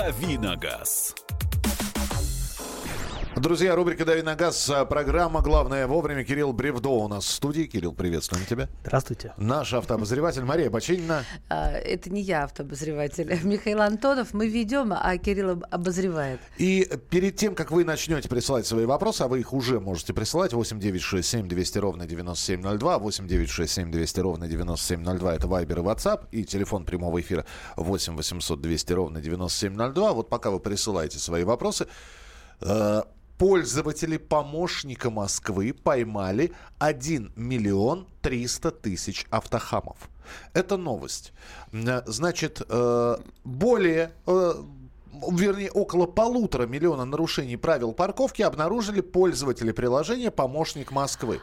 «Давиногаз». Друзья, рубрика «Дави на газ», а, программа «Главное вовремя». Кирилл Бревдо у нас в студии. Кирилл, приветствуем тебя. Здравствуйте. Наш автообозреватель Мария Бочинина. А, это не я автообозреватель. Михаил Антонов. Мы ведем, а Кирилл обозревает. И перед тем, как вы начнете присылать свои вопросы, а вы их уже можете присылать, 8967 200 ровно 9702, 8967 200 ровно 9702, это Вайбер и WhatsApp, и телефон прямого эфира 8 800 200 ровно 9702. Вот пока вы присылаете свои вопросы, э, пользователи помощника Москвы поймали 1 миллион 300 тысяч автохамов. Это новость. Э, Значит, э, более... э, Вернее, около полутора миллиона нарушений правил парковки обнаружили пользователи приложения «Помощник Москвы».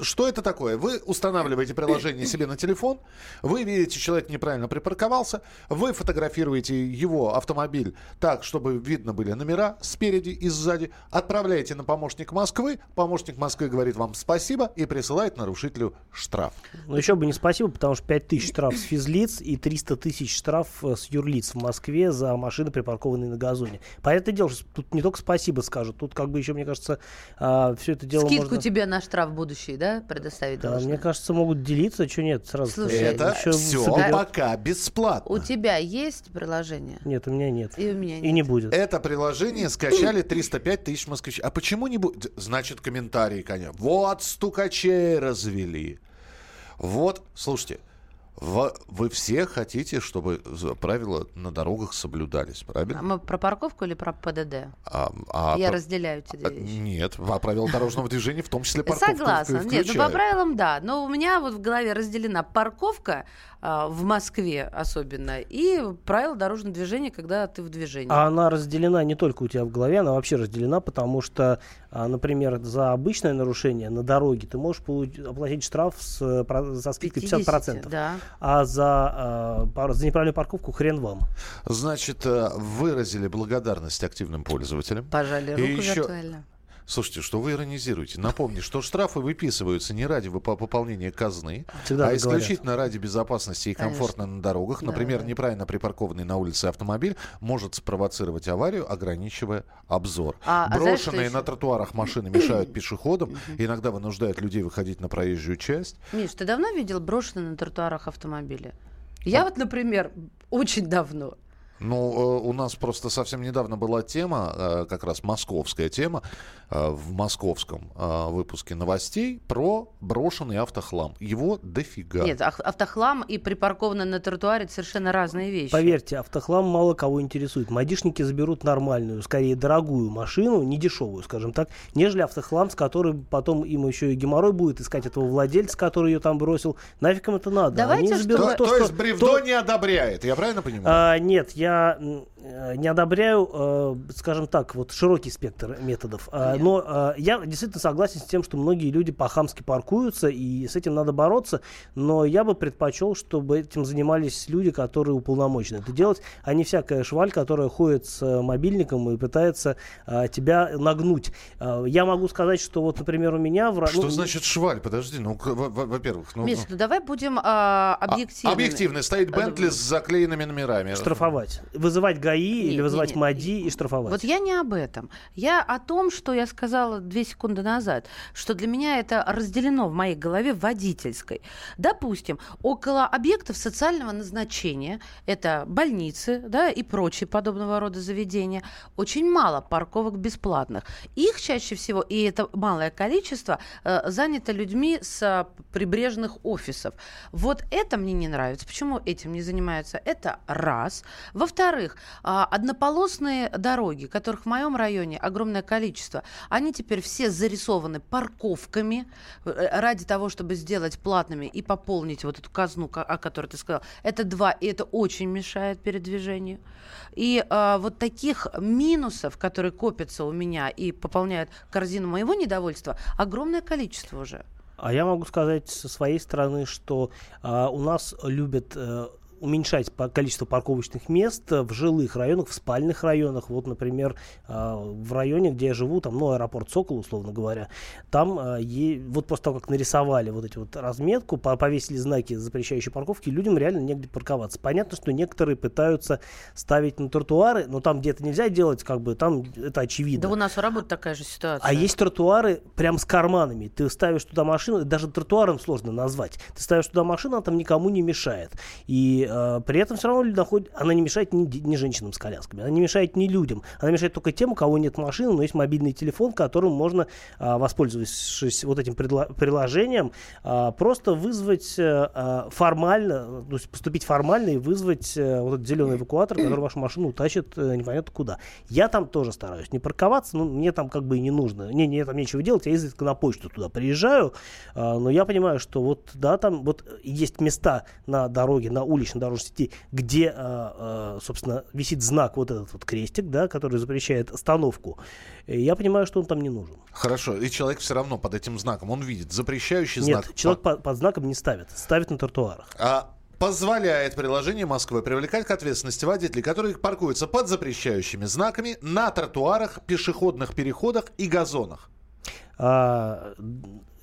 Что это такое? Вы устанавливаете приложение себе на телефон, вы видите, человек неправильно припарковался, вы фотографируете его автомобиль так, чтобы видно были номера спереди и сзади, отправляете на помощник Москвы, помощник Москвы говорит вам спасибо и присылает нарушителю штраф. Ну, еще бы не спасибо, потому что 5 тысяч штраф с физлиц и 300 тысяч штраф э, с юрлиц в Москве за машины, припаркованные на газоне. Понятное дело, что тут не только спасибо скажут, тут как бы еще, мне кажется, все это дело Скидку можно... тебе на штраф будущий, да, предоставить Да, должны? мне кажется, могут делиться, что нет, сразу. Слушай, это Еще все соберет. пока бесплатно. У тебя есть приложение? Нет, у меня нет. И у меня И нет. не будет. Это приложение скачали 305 тысяч москвичей. А почему не будет? Значит, комментарии, конечно. Вот стукачей развели. Вот, слушайте, вы все хотите, чтобы правила на дорогах соблюдались, А правильно? Мы про парковку или про ПДД? А, а Я по- разделяю эти а, две вещи. Нет, а правила дорожного движения в том числе парковку Согласна. Нет, ну по правилам да. Но у меня вот в голове разделена парковка а, в Москве особенно и правила дорожного движения, когда ты в движении. А она разделена не только у тебя в голове, она вообще разделена, потому что, а, например, за обычное нарушение на дороге ты можешь получ- оплатить штраф с, э, со скидкой 50%. Да. А за, а, за неправильную парковку хрен вам. Значит, э, выразили благодарность активным пользователям. Пожали И руку еще- виртуально. Слушайте, что вы иронизируете? Напомню, что штрафы выписываются не ради пополнения казны, Всегда а так говорят. исключительно ради безопасности и Конечно. комфорта на дорогах. Например, да. неправильно припаркованный на улице автомобиль может спровоцировать аварию, ограничивая обзор. А- а знаешь, Брошенные на тротуарах машины мешают пешеходам, иногда вынуждают людей выходить на проезжую часть. Миш, ты давно видел брошенные на тротуарах автомобили? Я вот, например, очень давно. Ну, э, у нас просто совсем недавно была тема, э, как раз московская тема, э, в московском выпуске новостей про брошенный автохлам. Его дофига. Нет, автохлам и припаркованный на тротуаре это совершенно разные вещи. Поверьте, автохлам мало кого интересует. Майдишники заберут нормальную, скорее дорогую машину, не дешевую, скажем так, нежели автохлам, с которой потом им еще и геморрой будет искать этого владельца, который ее там бросил. Нафиг им это надо? Давайте, Они что заберут То, то, то что- есть Бревдо то- не одобряет, я правильно понимаю? А, нет, я м, э, не одобряю, э, скажем так, вот широкий спектр методов. А, Понятно. но а, я действительно согласен с тем, что многие люди по-хамски паркуются, и с этим надо бороться. Но я бы предпочел, чтобы этим занимались люди, которые уполномочены это делать, а не всякая шваль, которая ходит с э, мобильником и пытается а, тебя нагнуть. Я могу сказать, что вот, например, у меня... В... Что ну, значит шваль? Подожди, ну, во-первых, ну, Миш, ну давай будем а, объективны. объективно. Стоит А, Бентли с заклеенными номерами. Штрафовать. Вызывать ГАИ Не, или не, вызывать не. МАДИ и штрафовать. Вот я не об этом. Я о том, что я сказала две секунды назад, что для меня это разделено в моей голове водительской. Допустим, около объектов социального назначения, это больницы да, и прочие подобного рода заведения, очень мало парковок бесплатных. Их чаще всего, и это малое количество, э, занято людьми с а, прибрежных офисов. Вот это мне не нравится. Почему этим не занимаются? Это раз. Во-вторых, однополосные дороги, которых в моем районе огромное количество, они теперь все зарисованы парковками э, ради того, чтобы сделать платными и пополнить вот эту казну, о которой ты сказал. Это два, и это очень мешает передвижению. И а, вот таких минусов, которые копятся у меня и пополняют корзину моего недовольства, огромное количество уже. А я могу сказать со своей стороны, что а, у нас любят э, уменьшать количество парковочных мест в жилых районах, в спальных районах. Вот, например, в районе, где я живу, там, ну, аэропорт Сокол, условно говоря, там вот после того, как нарисовали вот эти вот разметку, повесили знаки запрещающие парковки, людям реально негде парковаться. Понятно, что некоторые пытаются ставить на тротуары, но там, где это нельзя делать, как бы там это очевидно. Да у нас у работы такая же ситуация. А есть тротуары прям с карманами. Ты ставишь туда машину, даже тротуаром сложно назвать. Ты ставишь туда машину, она там никому не мешает. И э, при этом все равно находят, она не мешает ни, ни женщинам с колясками, она не мешает ни людям. Она мешает только тем, у кого нет машины, но есть мобильный телефон, которым можно, э, воспользовавшись вот этим приложением, э, просто вызвать э, формально, то есть поступить формально и вызвать э, вот этот зеленый эвакуатор, который вашу машину утащит э, непонятно куда. Я там тоже стараюсь не парковаться, ну, мне там как бы и не нужно. Мне, мне там нечего делать, я изредка на почту туда приезжаю, э, но я понимаю, что вот, да, там вот есть места на дороге, на уличной дорожной сети, где, э, э, собственно, висит знак, вот этот вот крестик, да, который запрещает остановку. Я понимаю, что он там не нужен. Хорошо, и человек все равно под этим знаком, он видит запрещающий Нет, знак. человек под, под знаком не ставит, ставит на тротуарах. А позволяет приложение Москвы привлекать к ответственности водителей, которые паркуются под запрещающими знаками на тротуарах, пешеходных переходах и газонах. А,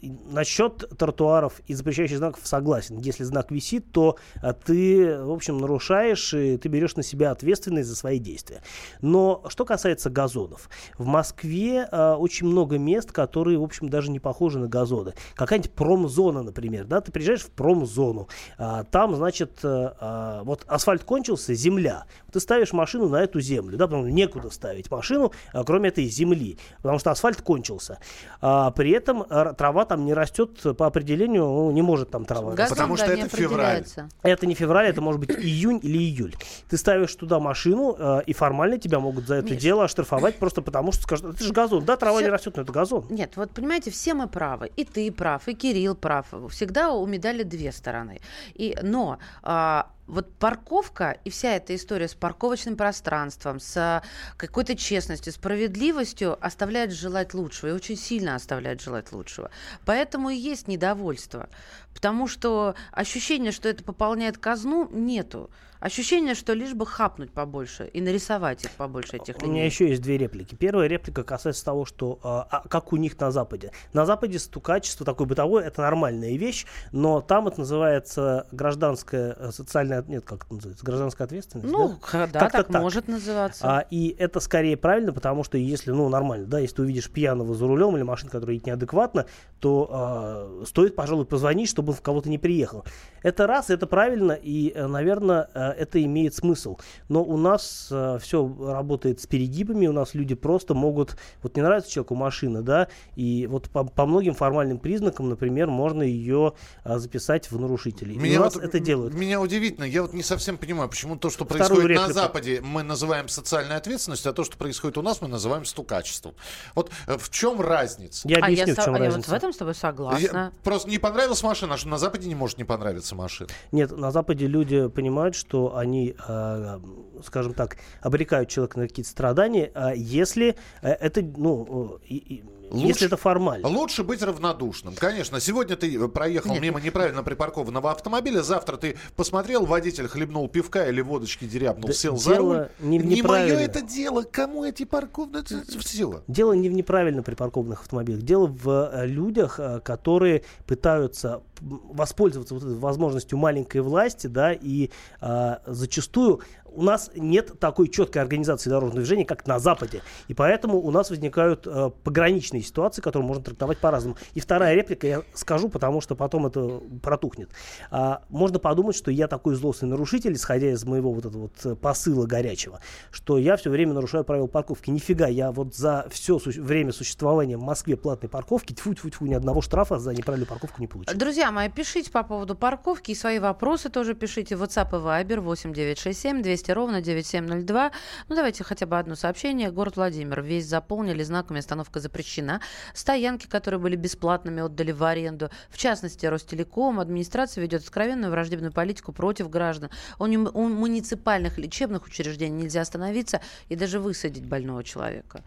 насчет тротуаров и запрещающих знаков согласен. Если знак висит, то а, ты, в общем, нарушаешь, и ты берешь на себя ответственность за свои действия. Но что касается газонов. В Москве а, очень много мест, которые, в общем, даже не похожи на газоны. Какая-нибудь промзона, например. Да? Ты приезжаешь в промзону. А, там, значит, а вот асфальт кончился, земля. Ты ставишь машину на эту землю. Да? Потому что некуда ставить машину, а, кроме этой земли. Потому что асфальт кончился. А, при этом а, трава там не растет по определению, ну, не может там трава. Газон, Потому да, что это февраль. Это не февраль, это может быть июнь или июль. Ты ставишь туда машину, э, и формально тебя могут за это Миш. дело оштрафовать просто потому, что скажут, это же газон. Да, трава Всё- не растет, но это газон. Нет, вот понимаете, все мы правы. И ты прав, и Кирилл прав. Всегда у медали две стороны. И, но а, вот парковка и вся эта история с парковочным пространством, с а, какой-то честностью, справедливостью оставляет желать лучшего. И очень сильно оставляет желать лучшего. Поэтому и есть недовольство. Потому что ощущение, что это пополняет казну, нету. Ощущение, что лишь бы хапнуть побольше и нарисовать их побольше, этих У меня еще есть две реплики. Первая реплика касается того, что а, а, как у них на Западе. На Западе стукачество такое бытовое, это нормальная вещь, но там это называется гражданская э, социальная, нет, как это называется, гражданская ответственность. Ну, да? да, так, так. может называться. А, и это скорее правильно, потому что если, ну, нормально, да, если ты увидишь пьяного за рулем или машину, которая едет неадекватно, то а, стоит, пожалуй, позвонить, чтобы он в кого-то не приехал. Это раз, это правильно, и, э, наверное, э, это имеет смысл. Но у нас все работает с перегибами, у нас люди просто могут, вот не нравится человеку машина, да, и вот по, по многим формальным признакам, например, можно ее записать в нарушителей. И у нас вот- это делают. Меня удивительно, я вот не совсем понимаю, почему то, что Вторую происходит на реплику. Западе, мы называем социальной ответственностью, а то, что происходит у нас, мы называем стукачеством. Вот э, в чем разница? Я а я, объясню, в со- чем а я вот разница. в этом с тобой согласна. Я- просто не понравилась машина, а что на Западе не может не понравиться машина. Нет, на Западе люди понимают, что они, э, скажем так, обрекают человека на какие-то страдания, а если э, это, ну, э, и- и- Лучше- если это формально. Лучше быть равнодушным. Конечно, сегодня ты э, проехал Нет. мимо неправильно припаркованного автомобиля, завтра ты посмотрел, водитель хлебнул пивка или водочки дерябнул, Да сел за руль. не в мое это дело, кому эти парковные... Все. Дело не в неправильно припаркованных автомобилях, дело в э, людях, э, которые пытаются воспользоваться вот этой возможностью маленькой власти, да, и э, зачастую у нас нет такой четкой организации дорожного движения, как на Западе. И поэтому у нас возникают э, пограничные ситуации, которые можно трактовать по-разному. И вторая реплика я скажу, потому что потом это протухнет. А, можно подумать, что я такой злостный нарушитель, исходя из моего вот этого вот э, посыла горячего, что я все время нарушаю правила парковки. Нифига, я вот за все время существования в Москве платной парковки, тьфу тьфу тьфу ни одного штрафа за неправильную парковку не получил. Друзья мои, пишите по поводу парковки и свои вопросы тоже пишите. WhatsApp и Viber 8967 200 ровно 9702. Ну, давайте хотя бы одно сообщение. Город Владимир. Весь заполнили знаками «Остановка запрещена». Стоянки, которые были бесплатными, отдали в аренду. В частности, Ростелеком. Администрация ведет откровенную враждебную политику против граждан. У, у муниципальных лечебных учреждений нельзя остановиться и даже высадить больного человека.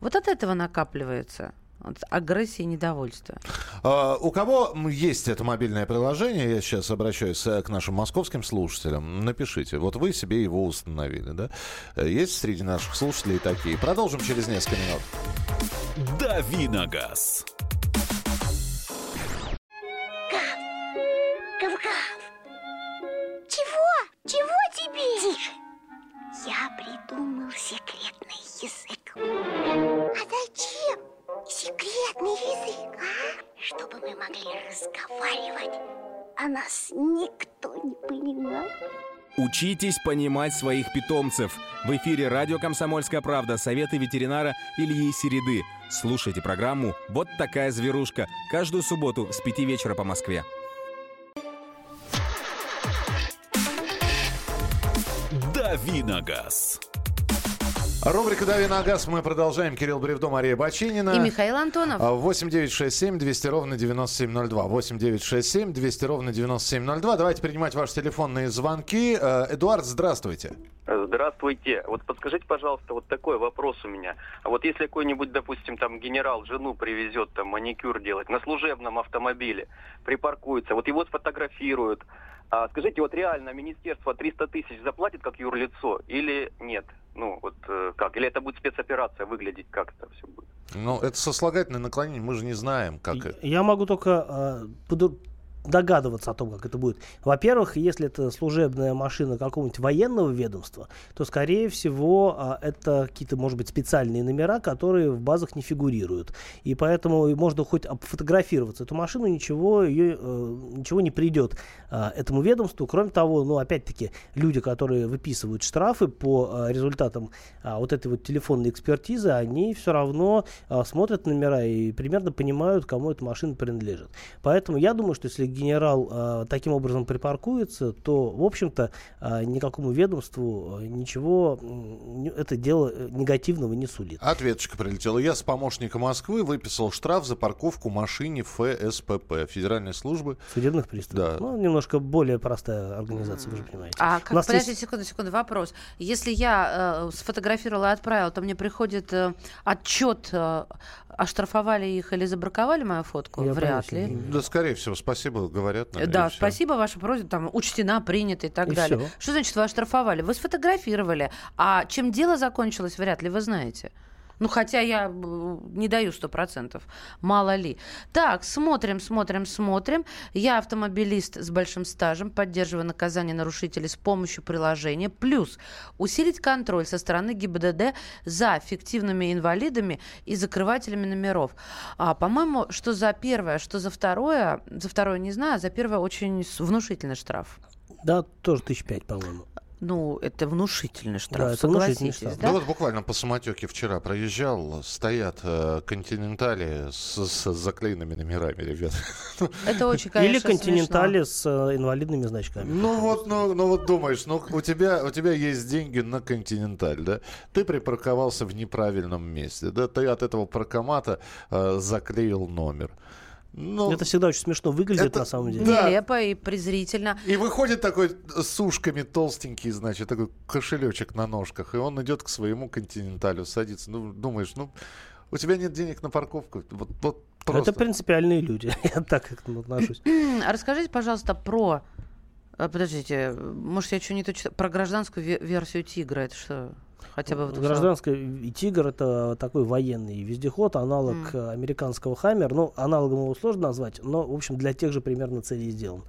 Вот от этого накапливается Вот, агрессия и недовольство. А, у кого есть это мобильное приложение, я сейчас обращаюсь э, к нашим московским слушателям, напишите. Вот вы себе его установили, да? Есть среди наших слушателей такие. Продолжим через несколько минут. Дави а нас никто не понимал. Учитесь понимать своих питомцев. В эфире радио «Комсомольская правда» советы ветеринара Ильи Середы. Слушайте программу «Вот такая зверушка» каждую субботу с 5 вечера по Москве. Дави на газ. Рубрика «Дави на газ». Мы продолжаем. Кирилл Бревдо, Мария Бачинина. И Михаил Антонов. 8 9 6 7 200 ровно 9702. 8 9 6 7 200 ровно 9702. Давайте принимать ваши телефонные звонки. Э, Эдуард, здравствуйте. Здравствуйте. Вот подскажите, пожалуйста, вот такой вопрос у меня. А вот если какой-нибудь, допустим, там генерал жену привезет там маникюр делать на служебном автомобиле, припаркуется, вот его сфотографируют, а скажите, вот реально министерство 300 тысяч заплатит как юрлицо или нет? Ну, вот э, как? Или это будет спецоперация выглядеть, как это все будет? Ну, это сослагательное наклонение, мы же не знаем, как это. Я могу только э, догадываться о том, как это будет. Во-первых, если это служебная машина какого-нибудь военного ведомства, то, скорее всего, а, это какие-то, может быть, специальные номера, которые в базах не фигурируют. И поэтому можно хоть фотографироваться эту машину, ничего, ее, э, ничего не придет а, этому ведомству. Кроме того, ну, опять-таки, люди, которые выписывают штрафы по а, результатам вот этой вот телефонной экспертизы, они все равно смотрят номера и примерно понимают, кому эта машина принадлежит. Поэтому я думаю, что если генерал э, таким образом припаркуется, то, в общем-то, э, никакому ведомству э, ничего не- это дело э, негативного не сулит. Ответочка прилетела. Я с помощника Москвы выписал штраф за парковку машине ФСПП, Федеральной службы. Судебных приставов. Да. Ну, немножко более простая организация, вы же понимаете. А как, нас подождите есть- секунду, секунду, вопрос. Если я э, сфотографировала и отправила, то мне приходит э, отчет, э, оштрафовали их или забраковали мою фотку? Я Вряд ли. не. Да, скорее всего, спасибо, говорят. наверное, Да, спасибо, ваша просьба там учтена, принята и так И далее. всё. Что значит вы оштрафовали? Вы сфотографировали, а чем дело закончилось, вряд ли вы знаете. Ну, хотя я э, не даю сто процентов. Мало ли. Так, смотрим, смотрим, смотрим. Я автомобилист с большим стажем, поддерживаю наказание нарушителей с помощью приложения. Плюс усилить контроль со стороны ГИБДД за фиктивными инвалидами и закрывателями номеров. А, по-моему, что за первое, что за второе, за второе не знаю, а за первое очень внушительный штраф. Да, тоже тысяч пять, по-моему. Ну, это внушительный штраф, Да, это внушительный согласитесь, штраф. Да? да? вот буквально по самотеке вчера проезжал, стоят э, континентали с, с заклеенными номерами, ребят. Это очень, конечно, Или смешно. континентали с э, инвалидными значками. Ну вот, ну, ну вот думаешь, ну у тебя, у тебя есть деньги на континенталь, да? Ты припарковался в неправильном месте, да? Ты от этого паркомата э, заклеил номер. Ну, Это всегда очень смешно выглядит это- на самом деле. Да. Нелепо и презрительно. И выходит такой с ушками толстенький, значит, такой кошелечек на ножках, и он идет к своему континенталю, садится. Ну, думаешь, ну, у тебя нет денег на парковку. Вот, вот просто. Это принципиальные люди. Я так к этому отношусь. А Расскажите, пожалуйста, про... а, Подождите, может, я что не то читаю? Про гражданскую ве- версию «Тигра». Это что? Хотя бы вот Гражданская и Тигр это такой военный вездеход, аналог э, американского Хаммер. Ну, аналогом его сложно назвать, но, в общем, для тех же примерно целей сделан.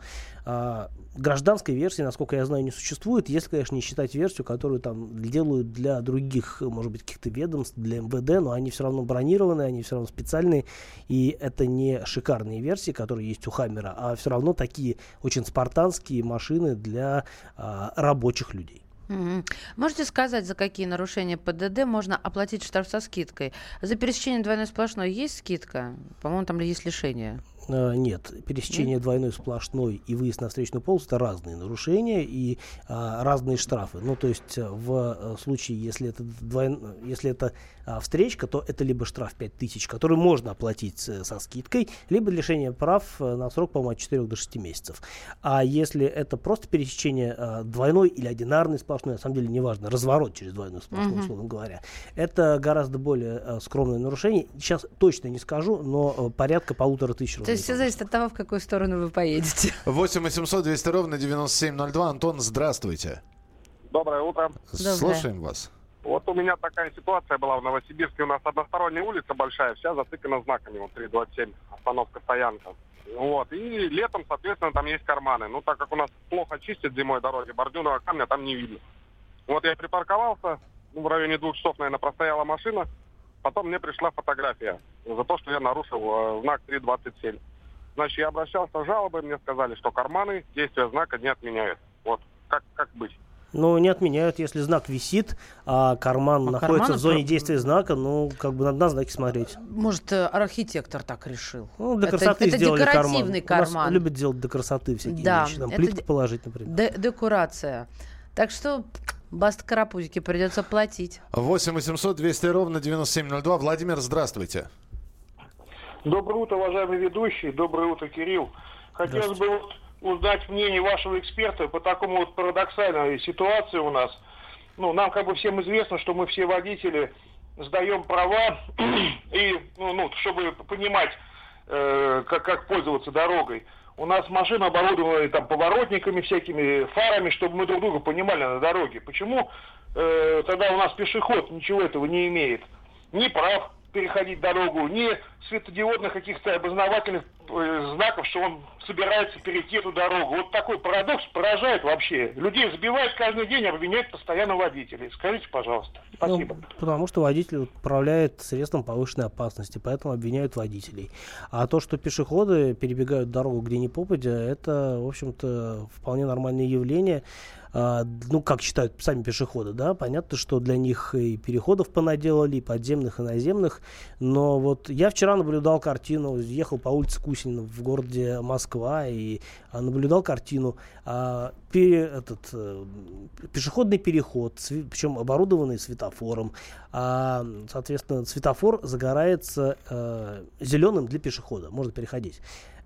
А, гражданской версии, насколько я знаю, не существует, если, конечно, не считать версию, которую там делают для других, может быть, каких-то ведомств, для МВД, но они все равно бронированные, они все равно специальные, и это не шикарные версии, которые есть у Хаммера, а все равно такие очень спартанские машины для а, рабочих людей. Можете сказать, за какие нарушения ПДД можно оплатить штраф со скидкой? За пересечение двойной сплошной есть скидка? По-моему, там есть лишение. Э, Нет, пересечение двойной сплошной и выезд на встречную полосу это разные нарушения и а, разные штрафы. Ну, то есть э, в э, случае, если это, двой... если это а, встречка, то это либо штраф 5000, который можно оплатить э, со скидкой, либо лишение прав на срок, по-моему, от 4 до 6 месяцев. А если это просто пересечение а, двойной или одинарной сплошной, на самом деле неважно, разворот через двойную сплошную, условно говоря, это гораздо более а, скромное нарушение. Сейчас точно не скажу, но порядка полутора тысяч рублей. Есть все зависит от того, в какую сторону вы поедете. 8 800 200 ровно 9702. Антон, здравствуйте. Доброе утро. Доброе. Слушаем вас. Вот у меня такая ситуация была в Новосибирске. У нас односторонняя улица большая, вся затыкана знаками. Вот 327, остановка, стоянка. Вот. И летом, соответственно, там есть карманы. Ну, так как у нас плохо чистят зимой дороги, бордюрного камня там не видно. Вот я припарковался, ну, в районе двух часов, наверное, простояла машина. Потом мне пришла фотография за то, что я нарушил э, знак 327. Значит, я обращался с жалобой, мне сказали, что карманы действия знака не отменяют. Вот. Как, как быть? Ну, не отменяют, если знак висит, а карман А находится карманы в зоне действия знака, ну, как бы надо на знаки смотреть. Может, э, архитектор так решил? Ну, для Это- красоты это сделали декоративный карман. У нас карман. любят делать для красоты всякие Да, вещи. Там это плитку де- положить, например. Де- декорация. Так что баст карапузики придется платить. 8 800 200 ровно 9702. Владимир, здравствуйте. Доброе утро, уважаемый ведущий. Доброе утро, Кирилл. Хотелось бы вот узнать мнение вашего эксперта по такому вот парадоксальной ситуации у нас. Ну, нам как бы всем известно, что мы все водители сдаем права и, ну, ну, чтобы понимать, э, как, как пользоваться дорогой. У нас машины оборудованы там поворотниками всякими, фарами, чтобы мы друг друга понимали на дороге. Почему э, тогда у нас пешеход ничего этого не имеет? Ни прав переходить дорогу, ни светодиодных каких-то обознавательных э, знаков, что он собирается перейти эту дорогу. Вот такой парадокс поражает вообще. Людей забивают каждый день, обвиняют постоянно водителей. Скажите, пожалуйста. Спасибо. Ну, потому что водитель управляет средством повышенной опасности, поэтому обвиняют водителей. А то, что пешеходы перебегают дорогу где ни попадя, это, в общем-то, вполне нормальное явление. А, ну, как считают сами пешеходы, да, понятно, что для них и переходов понаделали, и подземных, и наземных, но вот я вчера наблюдал картину, ехал по улице Кусинина в городе Москва и а, наблюдал картину, а, пере- этот, э, пешеходный переход, причем оборудованный светофором, а, соответственно, светофор загорается э, зеленым для пешехода, можно переходить.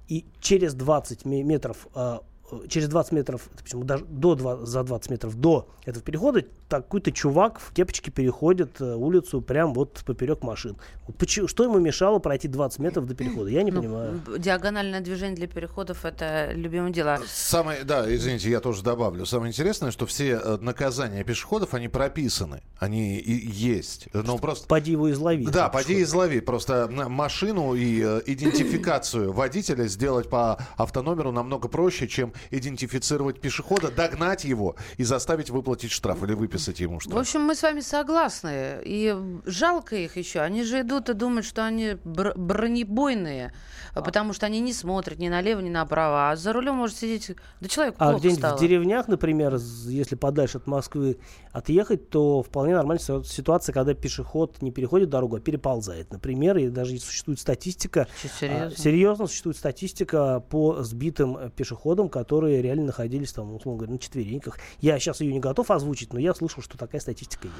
И через 20 ме- метров а, через 20 метров, почему даже до два- за 20 метров до этого перехода такой-то чувак в кепочке переходит э, улицу прям вот поперек машин. Вот почему- что ему мешало пройти 20 метров до перехода? Я не Ну, понимаю. диагональное движение для переходов это любимое дело. Самое, да, извините, я тоже добавлю. Самое интересное, что все э, наказания пешеходов, они прописаны. Они и есть. Но просто... Поди его излови. Да, поди излови. Просто машину и э, идентификацию водителя сделать по автономеру намного проще, чем идентифицировать пешехода, догнать его и заставить выплатить штраф или выписать ему В штраф. общем, мы с вами согласны. И жалко их еще. Они же идут и думают, что они бр- бронебойные, а потому что они не смотрят ни налево, ни направо. А за рулем может сидеть... Да человек А где-нибудь стало. в деревнях, например, если подальше от Москвы отъехать, то вполне нормальная ситуа- ситуация, когда пешеход не переходит дорогу, а переползает. Например, и даже существует статистика, а, серьезно? серьезно существует статистика по сбитым пешеходам, которые реально находились там, условно говоря, на четвереньках. Я сейчас ее не готов озвучить, но я слышал, что такая статистика есть.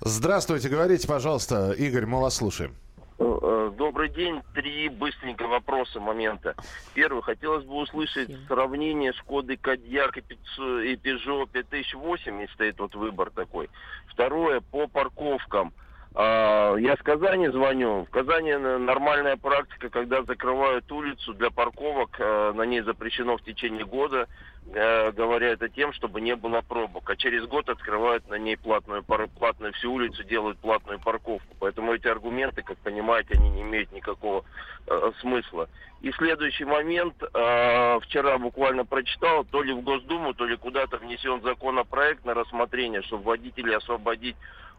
Здравствуйте, говорите, пожалуйста. Игорь, мы вас слушаем. Э, Добрый день. Три быстренько вопроса момента. Первый. Хотелось бы услышать сравнение Шкоды Пиццу- и Peugeot 5008, если стоит вот выбор такой. Второе. По парковкам. А, Я с Казани звоню. В Казани нормальная практика, когда закрывают улицу для парковок, э, на ней запрещено в течение года, э, говоря это тем, чтобы не было пробок. А через год открывают на ней платную, платную всю улицу, делают платную парковку. Поэтому эти аргументы, как понимаете, они не имеют никакого э, смысла. И следующий момент. вчера буквально прочитал, то ли в Госдуму, то ли куда-то внесен законопроект на рассмотрение, чтобы водителей освободить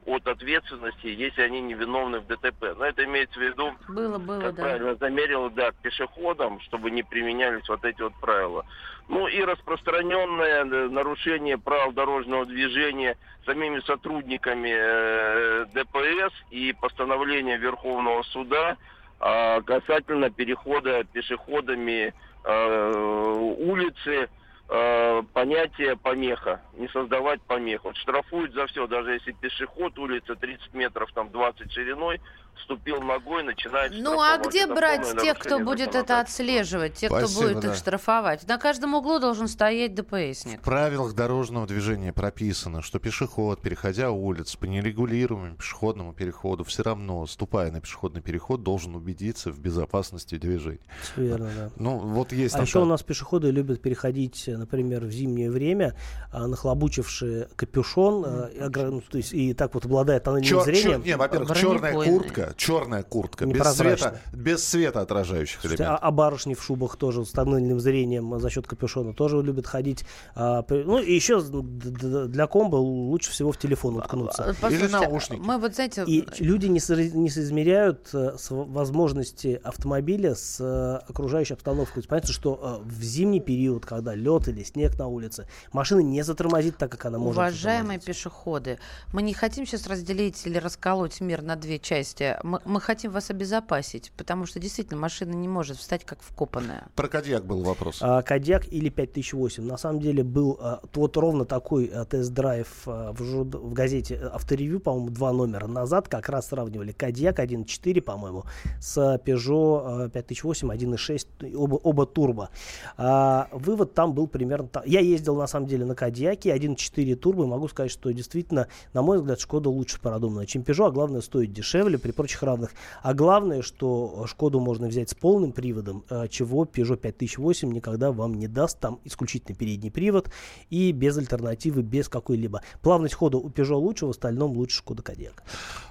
от ответственности, если они невиновны в ДТП. Но это имеется в виду Было, было, как да. правильно замерил, да, к пешеходам, чтобы не применялись вот эти вот правила. Ну и распространенное э, нарушение правил дорожного движения самими сотрудниками э, ДПС и постановление Верховного суда А касательно перехода пешеходами э, улицы, э, понятие помеха, не создавать помех. Вот штрафуют за все, даже если пешеход, улица 30 метров, там 20 шириной, ступил ногой, начинает Ну а где Это брать тех, кто будет это отслеживать, тех, Спасибо, кто будет да. их штрафовать? На каждом углу должен стоять ДПСник. В правилах дорожного движения прописано, что пешеход, переходя улицу по нерегулируемому пешеходному переходу, все равно, ступая на пешеходный переход, должен убедиться в безопасности движения. Всё верно, да. Ну, вот есть А там еще у нас пешеходы любят переходить, например, в зимнее время, а, нахлобучившие капюшон, ну, то есть и так вот обладая тоннельным Чё- зрением. чё- не, во-первых, черная бронебойный. Куртка, черная куртка, без света, без света отражающих Слушайте, элементов. а, а барышни в шубах тоже с тоннельным зрением а, за счет капюшона тоже любят ходить. а, при- ну и еще для комбо лучше всего в телефон уткнуться. Э, Послушайте, наушники. Мы вот, знаете, И люди не, сори- не соизмеряют э, с- возможности автомобиля с э, окружающей обстановкой. То есть понятно, что э, в зимний период, когда лед или снег на улице, машина не затормозит так, как она может. Уважаемые пешеходы, мы не хотим сейчас разделить или расколоть мир на две части. Мы, мы хотим вас обезопасить, потому что действительно машина не может встать как вкопанная. Про Кадьяк был вопрос. А, Кадьяк или 5008. На самом деле был а, вот ровно такой а, тест-драйв а, в, жур- в газете Авторевью, по-моему, два номера назад. Как раз сравнивали Кадьяк 1.4, по-моему, с Peugeot а, 5008 1.6, оба, оба турбо. А, вывод там был примерно так. Я ездил, на самом деле, на Кадьяке 1.4 турбо, и могу сказать, что действительно, на мой взгляд, Шкода лучше продумана, чем Peugeot, а главное, стоит дешевле при прочих равных. А главное, что Шкоду можно взять с полным приводом, э, чего Peugeot 5008 никогда вам не даст. Там исключительно передний привод и без альтернативы, без какой-либо. Плавность хода у Peugeot лучше, в остальном лучше Шкода Кодиак.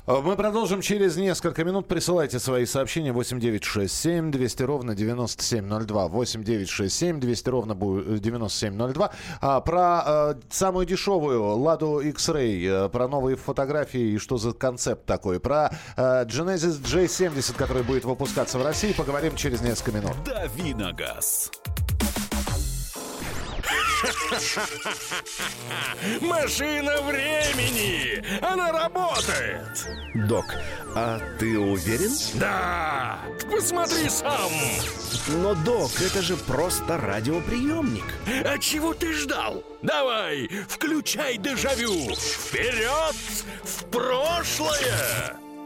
А, Мы продолжим через несколько минут. Присылайте свои сообщения 8967 200 ровно 9702. 8967 200 ровно бу- э, 9702. А, про э, самую дешевую Ладу X-Ray, э, про новые фотографии и что за концепт такой. Про э, Genesis J70, который будет выпускаться в России, поговорим через несколько минут. Давиногаз. Машина времени! Она работает! Док, а ты уверен? Да! Посмотри сам! Но, док, это же просто радиоприемник. А чего ты ждал? Давай, включай дежавю! Вперед! В прошлое!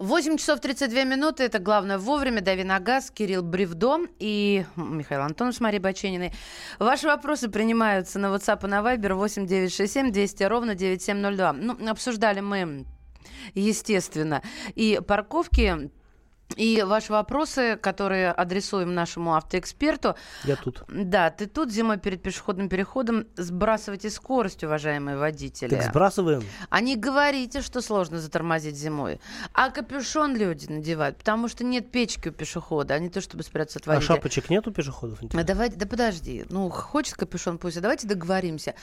8 часов 32 минуты. Это главное вовремя. Дави на газ, Кирилл Бревдо и Михаил Антонов с Марией Бачениной. Ваши вопросы принимаются на WhatsApp и на Viber 8 967 200 ровно 9702. Ну, обсуждали мы, естественно, и парковки, и ваши вопросы, которые адресуем нашему автоэксперту. Я тут. Да, ты тут зимой перед пешеходным переходом сбрасывайте скорость, уважаемые водители. Так сбрасываем. А не говорите, что сложно затормозить зимой. А капюшон люди надевают, потому что нет печки у пешехода, а не то, чтобы спрятаться от А водителя. шапочек нет у пешеходов? А давайте, да подожди, ну хочет капюшон, пусть, а давайте договоримся.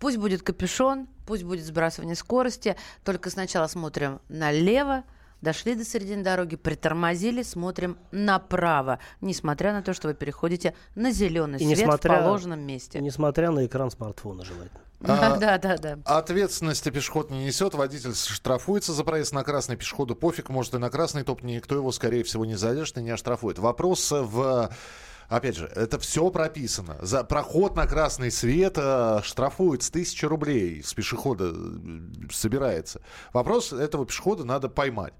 Пусть будет капюшон, пусть будет сбрасывание скорости, только сначала смотрим налево, дошли до середины дороги, притормозили, смотрим направо, несмотря на то, что вы переходите на зеленый И свет несмотря- в положенном месте. Несмотря на экран смартфона желательно. А, Да, да, да. Ответственности пешеход не несет, водитель штрафуется за проезд на красный, пешеходу пофиг, может и на красный топ, никто его, скорее всего, не задержит и не оштрафует. Вопрос в... Опять же, это все прописано. За проход на красный свет э, штрафуют с тысячи рублей с пешехода э, собирается. Вопрос этого пешехода надо поймать.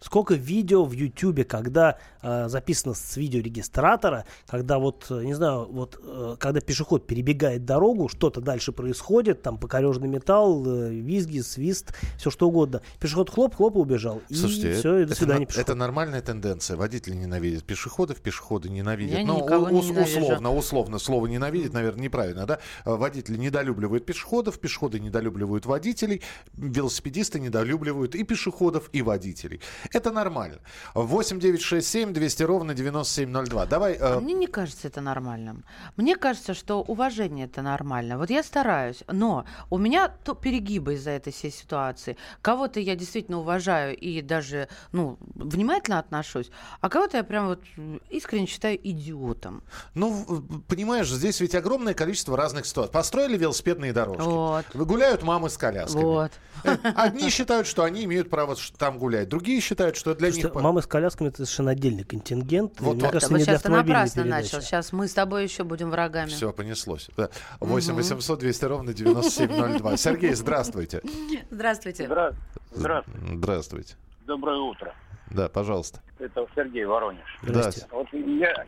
Сколько видео в Ютубе, когда э, записано с видеорегистратора, когда вот, э, не знаю, вот, э, когда пешеход перебегает дорогу, что-то дальше происходит, там покорежный металл, э, визги, свист, все что угодно. Пешеход хлоп-хлоп и убежал. Слушайте, и это, все, и до это свидания, пешеход. это нормальная тенденция. Водители ненавидят пешеходов, пешеходы ненавидят. Я Ну, никого не ненавижу. условно, условно, слово ненавидит, наверное, неправильно, да? А, Водители недолюбливают пешеходов, пешеходы недолюбливают водителей, велосипедисты недолюбливают и пешеходов, и водителей. Это нормально. 8 9 6 7 200 ровно 9702. Давай... э, А мне не кажется это нормальным. Мне кажется, что уважение это нормально. Вот я стараюсь, но у меня то перегибы из-за этой всей ситуации. Кого-то я действительно уважаю и даже ну, внимательно отношусь, а кого-то я прям вот искренне считаю идиотом. Ну, понимаешь, здесь ведь огромное количество разных ситуаций. Построили велосипедные дорожки. Вот. Гуляют мамы с колясками. Вот. Э, Одни считают, что они имеют право там гулять. Другие считают, что для Слушайте, них... мамы с колясками это совершенно отдельный контингент. Вот, мне вот. кажется, не для сейчас ты автомобильной напрасно передачи. начал. Сейчас мы с тобой еще будем врагами. Все, понеслось. Да. 8 800 200 ровно 9702. Сергей, здравствуйте. Здравствуйте. Здра- Здравствуйте. Здравствуйте. Доброе утро. Да, пожалуйста. Это Сергей Воронеж. Здрасте. Вот я,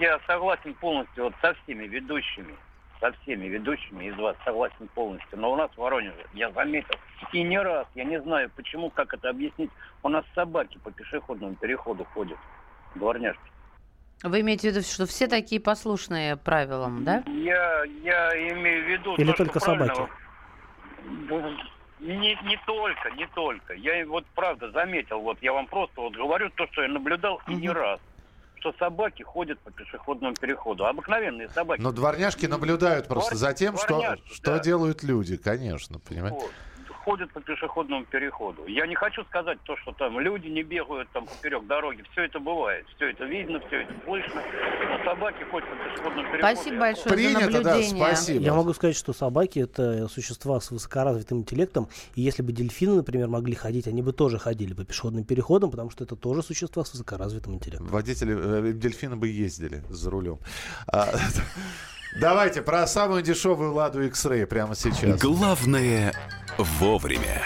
я согласен полностью вот со всеми ведущими, со всеми ведущими из вас согласен полностью. Но у нас в Воронеже, я заметил, и не раз, я не знаю почему, как это объяснить, у нас собаки по пешеходному переходу ходят, дворняжки. Вы имеете в виду, что все такие послушные правилам, да? Я, я имею в виду... Или то, только собаки? Не, не только, не только. Я вот правда заметил, вот я вам просто вот говорю то, что я наблюдал и не раз, что собаки ходят по пешеходному переходу. Обыкновенные собаки. Но дворняжки наблюдают просто Двор- за тем, что, дворняжки, что да. делают люди, конечно, понимаете? Вот. Ходят по пешеходному переходу. Я не хочу сказать то, что там люди не бегают там поперек дороги. Все это бывает. Все это видно, все это слышно. Но собаки ходят по пешеходному переходу. Спасибо Я- большое за наблюдение. Я могу сказать, что собаки это существа с высокоразвитым интеллектом. И если бы дельфины, например, могли ходить, они бы тоже ходили по пешеходным переходам, потому что это тоже существа с высокоразвитым интеллектом. Водители э, дельфины бы ездили за рулем. Давайте про самую дешевую Ладу X-Ray прямо сейчас. Главное вовремя.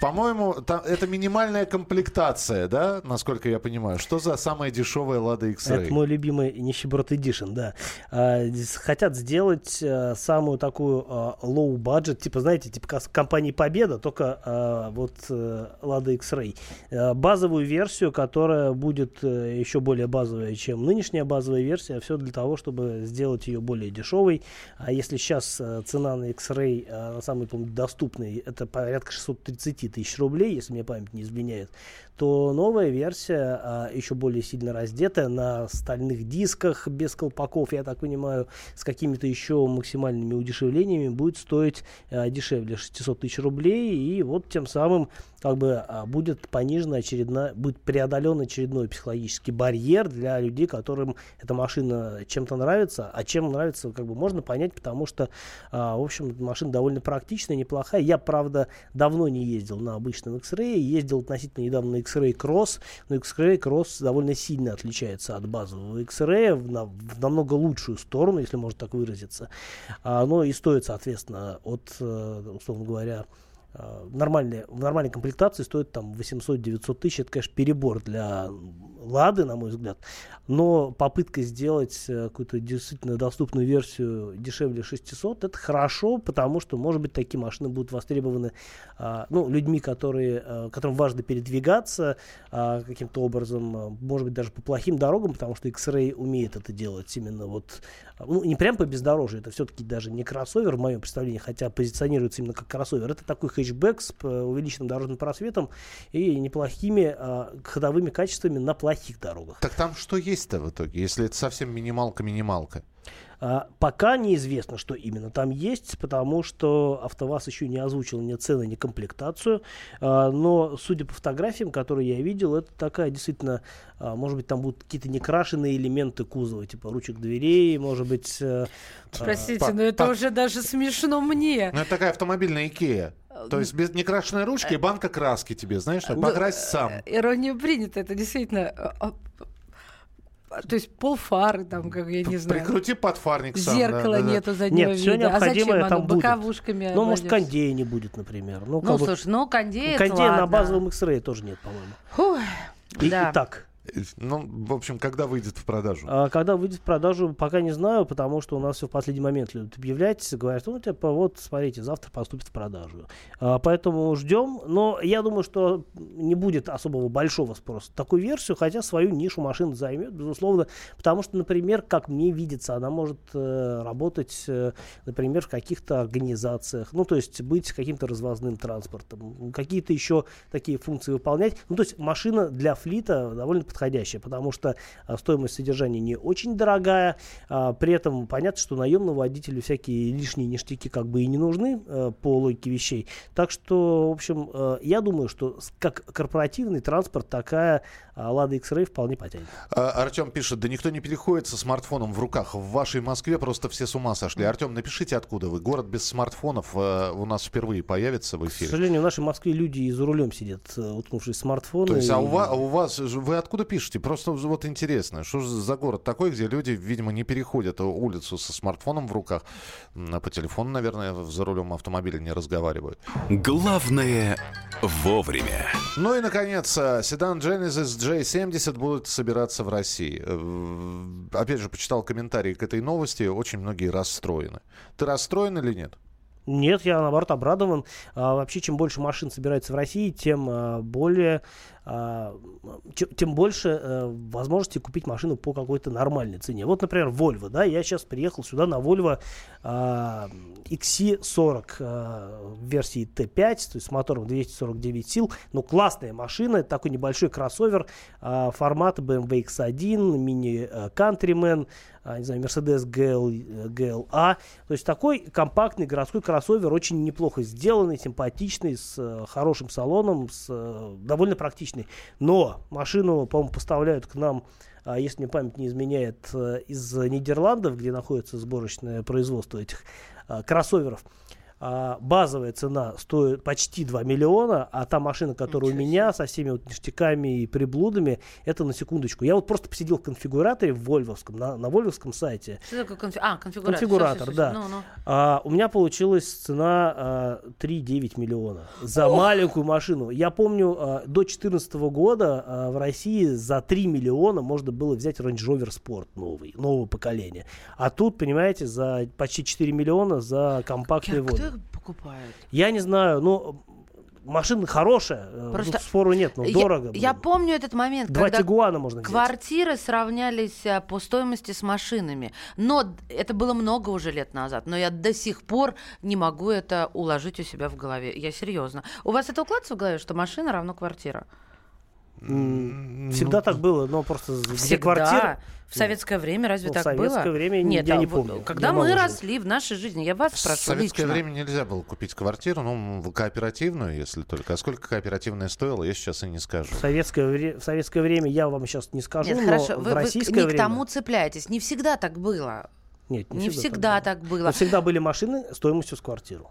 По-моему, та- это минимальная комплектация, да, насколько я понимаю. Что за самая дешевая Лада X-Ray? Это мой любимый нищеброд Edition, да. А, хотят сделать а, самую такую а, low budget, типа, знаете, типа компании Победа, только а, вот э, Lada X-Ray. А, базовую версию, которая будет э, еще более базовая, чем нынешняя базовая версия, все для того, чтобы сделать ее более дешевой. А если сейчас э, цена на X-Ray, а, на самый, доступный, это порядка 630 тысяч рублей, если мне память не изменяет, то новая версия, а, еще более сильно раздетая на стальных дисках, без колпаков, я так понимаю, с какими-то еще максимальными удешевлениями, будет стоить а, дешевле 600 тысяч рублей, и вот тем самым как бы а, будет понижена очередная, будет преодолен очередной психологический барьер для людей, которым эта машина чем-то нравится, а чем нравится, как бы можно понять, потому что, в общем, машина довольно практичная, неплохая. Я, правда, давно не ездил на обычном X-Ray, ездил относительно недавно на X-Ray Cross, но X-Ray Cross довольно сильно отличается от базового X-Ray в, на- в намного лучшую сторону, если можно так выразиться. А, Оно и стоит, соответственно, от, э, условно говоря, э, нормальной, в нормальной комплектации стоит там 800-900 тысяч. Это, конечно, перебор для Лады, на мой взгляд. Но попытка сделать э, какую-то действительно доступную версию дешевле 600, это хорошо, потому что, может быть, такие машины будут востребованы а, ну, людьми, которые, а, которым важно передвигаться а, каким-то образом, а, может быть, даже по плохим дорогам, потому что X-Ray умеет это делать именно вот, а, ну, не прям по бездорожью, это все-таки даже не кроссовер в моем представлении, хотя позиционируется именно как кроссовер. Это такой хэтчбэк с увеличенным дорожным просветом и неплохими ходовыми качествами на плохих дорогах. Так там что есть-то в итоге, если это совсем минималка-минималка? А, пока неизвестно, что именно там есть, потому что АвтоВАЗ еще не озвучил ни цены, ни комплектацию. А, но, судя по фотографиям, которые я видел, это такая действительно, а, может быть, там будут какие-то некрашенные элементы кузова, типа ручек дверей, может быть... э, Простите, По- но это уже даже смешно мне. Ну, это такая автомобильная Икея. То есть без некрашенной ручки и банка краски тебе, знаешь, покрась сам. Ирония принята, это действительно... То есть полфары, там, как я не знаю. Прикрути подфарник сам. Зеркала да, да. нету заднего Нет, все вида. А зачем необходимое оно там будет. боковушками Ну, может, кондея не будет, например. Ну, Ну, как бы- слушай, ну, кондея, это Кондея на базовом X-Ray тоже нет, по-моему. Фух, И- да. Итак, Ну, в общем, когда выйдет в продажу? А когда выйдет в продажу, пока не знаю, потому что у нас все в последний момент любят объявлять, говорят, ну, типа, вот, смотрите, завтра поступит в продажу. А, поэтому ждем, но я думаю, что не будет особого большого спроса. Такую версию, хотя свою нишу машин займет, безусловно, потому что, например, как мне видится, она может э, работать, э, например, в каких-то организациях, ну, то есть быть каким-то развозным транспортом, какие-то еще такие функции выполнять. Ну, то есть машина для флита довольно подходящая, потому что а, стоимость содержания не очень дорогая, а, при этом понятно, что наемному водителю всякие лишние ништяки как бы и не нужны а, по логике вещей. Так что, в общем, я думаю, что как корпоративный транспорт такая а, Лада X-Ray вполне потянет. А, Артем пишет, да никто не переходит со смартфоном в руках. В вашей Москве просто все с ума сошли. Артем, напишите, откуда вы. Город без смартфонов э, у нас впервые появится в К эфире. сожалению, в нашей Москве люди и за рулем сидят, э, уткнувшись в смартфоны. То есть, а у и- вас, у вас, же- вы откуда пишете? Просто вот интересно, что же за город такой, где люди, видимо, не переходят улицу со смартфоном в руках, а по телефону, наверное, за рулем автомобиля не разговаривают. Главное вовремя. Ну и, наконец, э, седан Genesis J70 будет собираться в России. Э, Опять же, почитал комментарии к этой новости, очень многие расстроены. Ты расстроен или нет? Нет, я наоборот обрадован. А, вообще, чем больше машин собирается в России, тем а, более, тем больше а, возможности купить машину по какой-то нормальной цене. Вот, например, Volvo, да, я сейчас приехал сюда на Volvo а, XC40 а, в версии T5, то есть с мотором 249 сил, но классная машина, такой небольшой кроссовер а, формата BMW X1, мини а, Countryman, а, не знаю, Mercedes GL, GLA. То есть такой компактный городской кроссовер, очень неплохо сделанный, симпатичный, с э, хорошим салоном, с, э, довольно практичный. Но машину, по-моему, поставляют к нам а если мне память не изменяет, э, из Нидерландов, где находится сборочное производство этих а, кроссоверов. А, базовая цена стоит почти 2 миллиона, а та машина, которая у меня со всеми вот ништяками и приблудами, это на секундочку. Я вот просто посидел в конфигураторе в Вольвовском, на, на Вольвовском сайте. Что такое конфи- А, конфигуратор. Конфигуратор, Всё, всё, всё. да. Ну, ну. А, у меня получилась цена а, 3,9 миллиона за маленькую машину. Я помню, а, до 2014 года а, в России за 3 миллиона можно было взять Range Rover Sport новый, нового поколения. А тут, понимаете, за почти 4 миллиона за компактный Volvo. Их покупает? Я не знаю, ну, машина хорошая, э, Просто тут спору нет, но я, дорого. Я блин. помню этот момент, Два когда Тигуана можно взять. квартиры сравнялись а, по стоимости с машинами. Но это было много уже лет назад. Но я до сих пор не могу это уложить у себя в голове. Я серьезно. У вас это укладывается в голове, что машина равно квартира? Всегда так было, но просто где Всегда. квартира... В советское время разве Ну, в так было? советское время Нет, я а не вот помню. Когда Я мы моложе. росли в нашей жизни, я вас В спрашиваю советское лично. время нельзя было купить квартиру, ну, в кооперативную, если только. А сколько кооперативная стоила, я сейчас и не скажу. В советское, вре- в советское время я вам сейчас не скажу, Нет, но хорошо, в вы, вы российское не время... к тому цепляетесь. Не всегда так было. Нет, Не всегда так было. Но всегда были машины стоимостью с квартиру.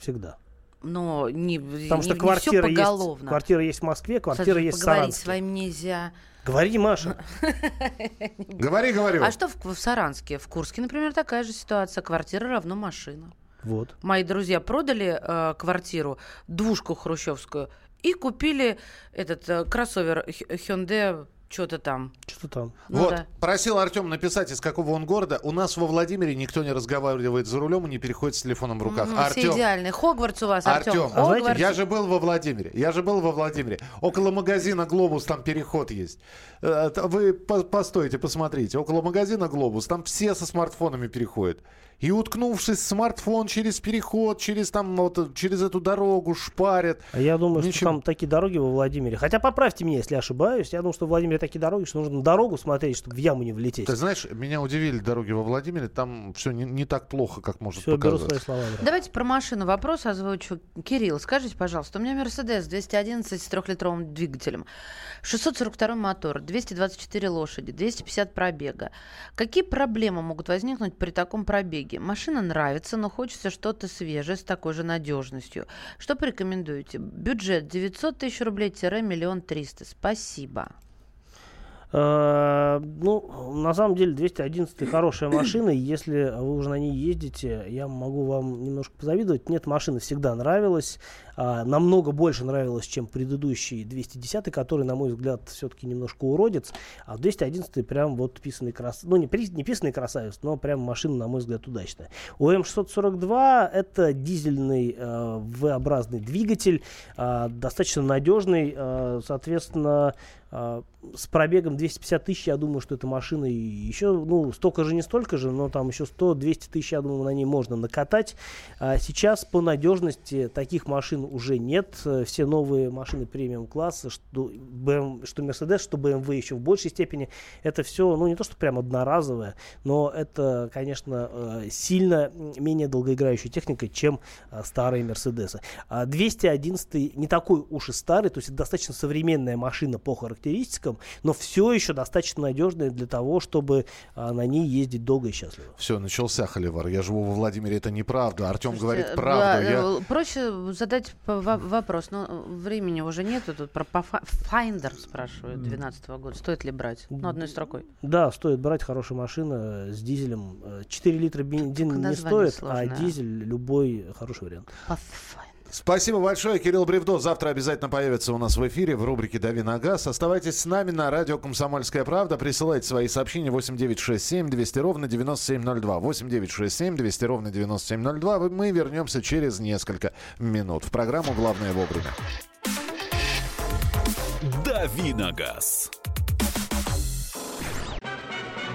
Всегда. Но не, Потому не, что не квартира все есть, поголовно. квартира есть в Москве, квартира Саша, есть в поговорить Саранске. с вами нельзя. Говори, Маша. Говори, говорю. А что в, в Саранске? В Курске, например, такая же ситуация. Квартира равно машина. Вот. Мои друзья продали э, квартиру, двушку хрущевскую, и купили этот э, кроссовер Hyundai, что-то там. Что там? Ну вот, да. просил Артем написать, из какого он города. У нас во Владимире никто не разговаривает за рулем и не переходит с телефоном в руках. Все Артем, идеальные. Хогвартс у вас, Артем. Артем, а знаете, я же был во Владимире. Я же был во Владимире. Около магазина Глобус там переход есть. Э, Вы по- постойте, посмотрите. Около магазина Глобус там все со смартфонами переходят. И уткнувшись в смартфон через переход, через там вот через эту дорогу шпарят. А я думаю, что Ничего. там такие дороги во Владимире. Хотя поправьте меня, если ошибаюсь. Я думаю, что в Владимире такие дороги, что нужно на дорогу смотреть, чтобы в яму не влететь. Ты знаешь, меня удивили дороги во Владимире. Там все не, не так плохо, как может Все, беру показаться. свои слова. обратно. Давайте про машину вопрос озвучу. Кирилл, скажите, пожалуйста, у меня Мерседес 211 с трехлитровым двигателем, 642 мотор, 224 лошади, 250 пробега. Какие проблемы могут возникнуть при таком пробеге? Машина нравится, но хочется что-то свежее с такой же надежностью. Что порекомендуете? Бюджет 900 тысяч рублей-миллион триста. Спасибо. Э, ну, на самом деле 211 хорошая машина, и если вы уже на ней ездите, я могу вам немножко позавидовать. Нет, машина всегда нравилась, а, намного больше нравилась, чем предыдущий 210, который, на мой взгляд, все-таки немножко уродец, а 211 прям вот писанный красавец, ну не, не писанный красавец, но прям машина, на мой взгляд, удачная. У М642 это дизельный э, V-образный двигатель, э, достаточно надежный, э, соответственно, с пробегом 250 тысяч, я думаю, что эта машина еще, ну, столько же, не столько же, но там еще 100-200 тысяч, я думаю, на ней можно накатать. А сейчас по надежности таких машин уже нет. Все новые машины премиум класса, что, BM, что Mercedes, что BMW еще в большей степени, это все, ну, не то, что прям одноразовое, но это, конечно, э, сильно менее долгоиграющая техника, чем э, старые Mercedes. 211 не такой уж и старый, то есть это достаточно современная машина по характеристикам, характеристикам, но все еще достаточно надежные для того, чтобы а, на ней ездить долго и счастливо. Все, начался холивар. Я живу во Владимире, это неправда. Артем говорит э, правду. Да, я... Э, проще задать вопрос, но времени уже нет. Тут про Finder спрашивают 2012 года. Стоит ли брать? Ну, одной строкой. Да, стоит брать. Хорошая машина с дизелем. 4 литра бензин не стоит, а сложное. а дизель любой хороший вариант. Pathfinder. Спасибо большое, Кирилл Бревдо. Завтра обязательно появится у нас в эфире в рубрике «Дави на газ». Оставайтесь с нами на радио «Комсомольская правда». Присылайте свои сообщения 8967 200 ровно 9702. 8967 200 ровно 9702. Мы вернемся через несколько минут в программу «Главное вовремя». «Дави на газ».